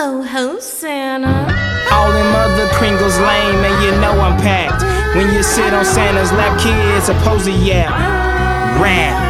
Ho ho Santa. All them other Kringles lame, and you know I'm packed. When you sit on Santa's lap, kids supposed to yap. Rap.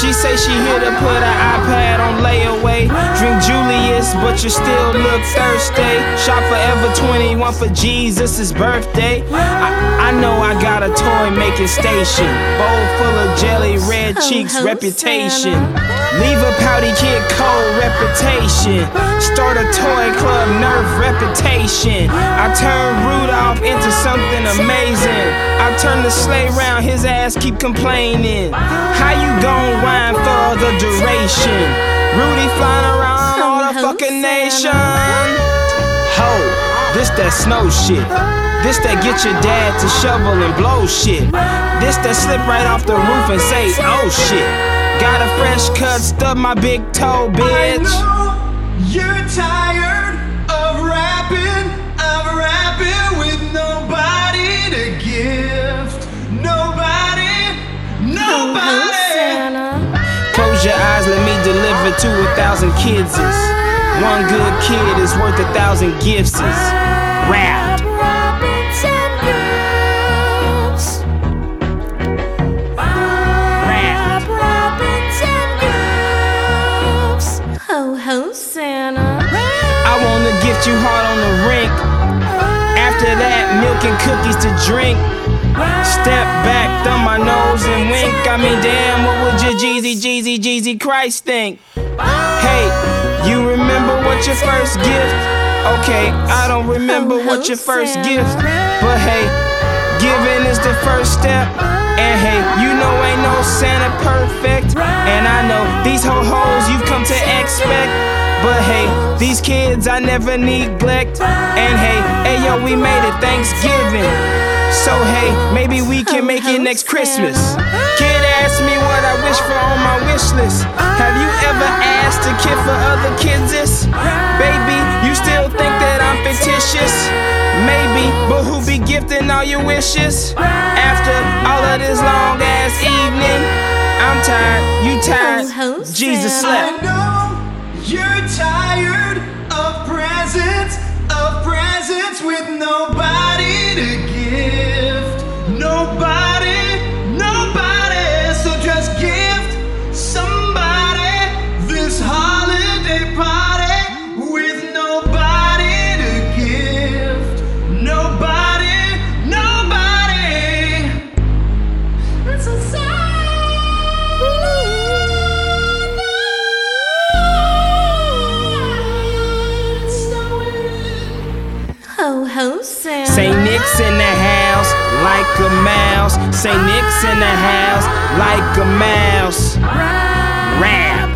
She say she here to put her iPad on layaway. Drink Julius, but you still look thirsty. Shop Forever 21 for Jesus' birthday. I, I know I got a toy making station. Bowl full of jelly, red cheeks, reputation. Santa. Leave a pouty kid cold reputation. Start a toy club, nerf reputation. I turn Rudolph into something amazing. I turn the sleigh round, his ass keep complaining. How you gon' whine for the duration? Rudy flying around all the fucking nation. Ho, this that snow shit. This that get your dad to shovel and blow shit. This that slip right off the roof and say, oh shit. Got a fresh cut, stub my big toe, bitch. You're tired Santa. Close your eyes, let me deliver to a thousand kids. One good kid is worth a thousand gifts. Rap. Rabbits and doves. Rap. Rabbits and doves. Ho ho Santa. I wanna gift you hard on the rink. After that, milk and cookies to drink. Step back, thumb my nose and wink. I mean, damn, what would your Jeezy, Jeezy, Jeezy Christ think? Hey, you remember what your first gift? Okay, I don't remember oh, what your first gift. But hey, giving is the first step. And hey, you know ain't no Santa perfect. And I know these ho hos you've come to expect. But hey, these kids I never neglect. And hey, hey yo, we made it Thanksgiving. So hey, maybe we can make it next Christmas. Kid asked me what I wish for on my wish list. Have you ever asked a kid for other kids this? Baby, you still think that I'm fictitious? Maybe, but who be gifting all your wishes? After all of this long ass evening, I'm tired, you Ho, ho, tired. Jesus Santa. I know you're tired of presents, of presents with nobody to gift. Ho ho Saint Nick's in the house like a mouse. Saint Nick's in the house like a mouse. Rap.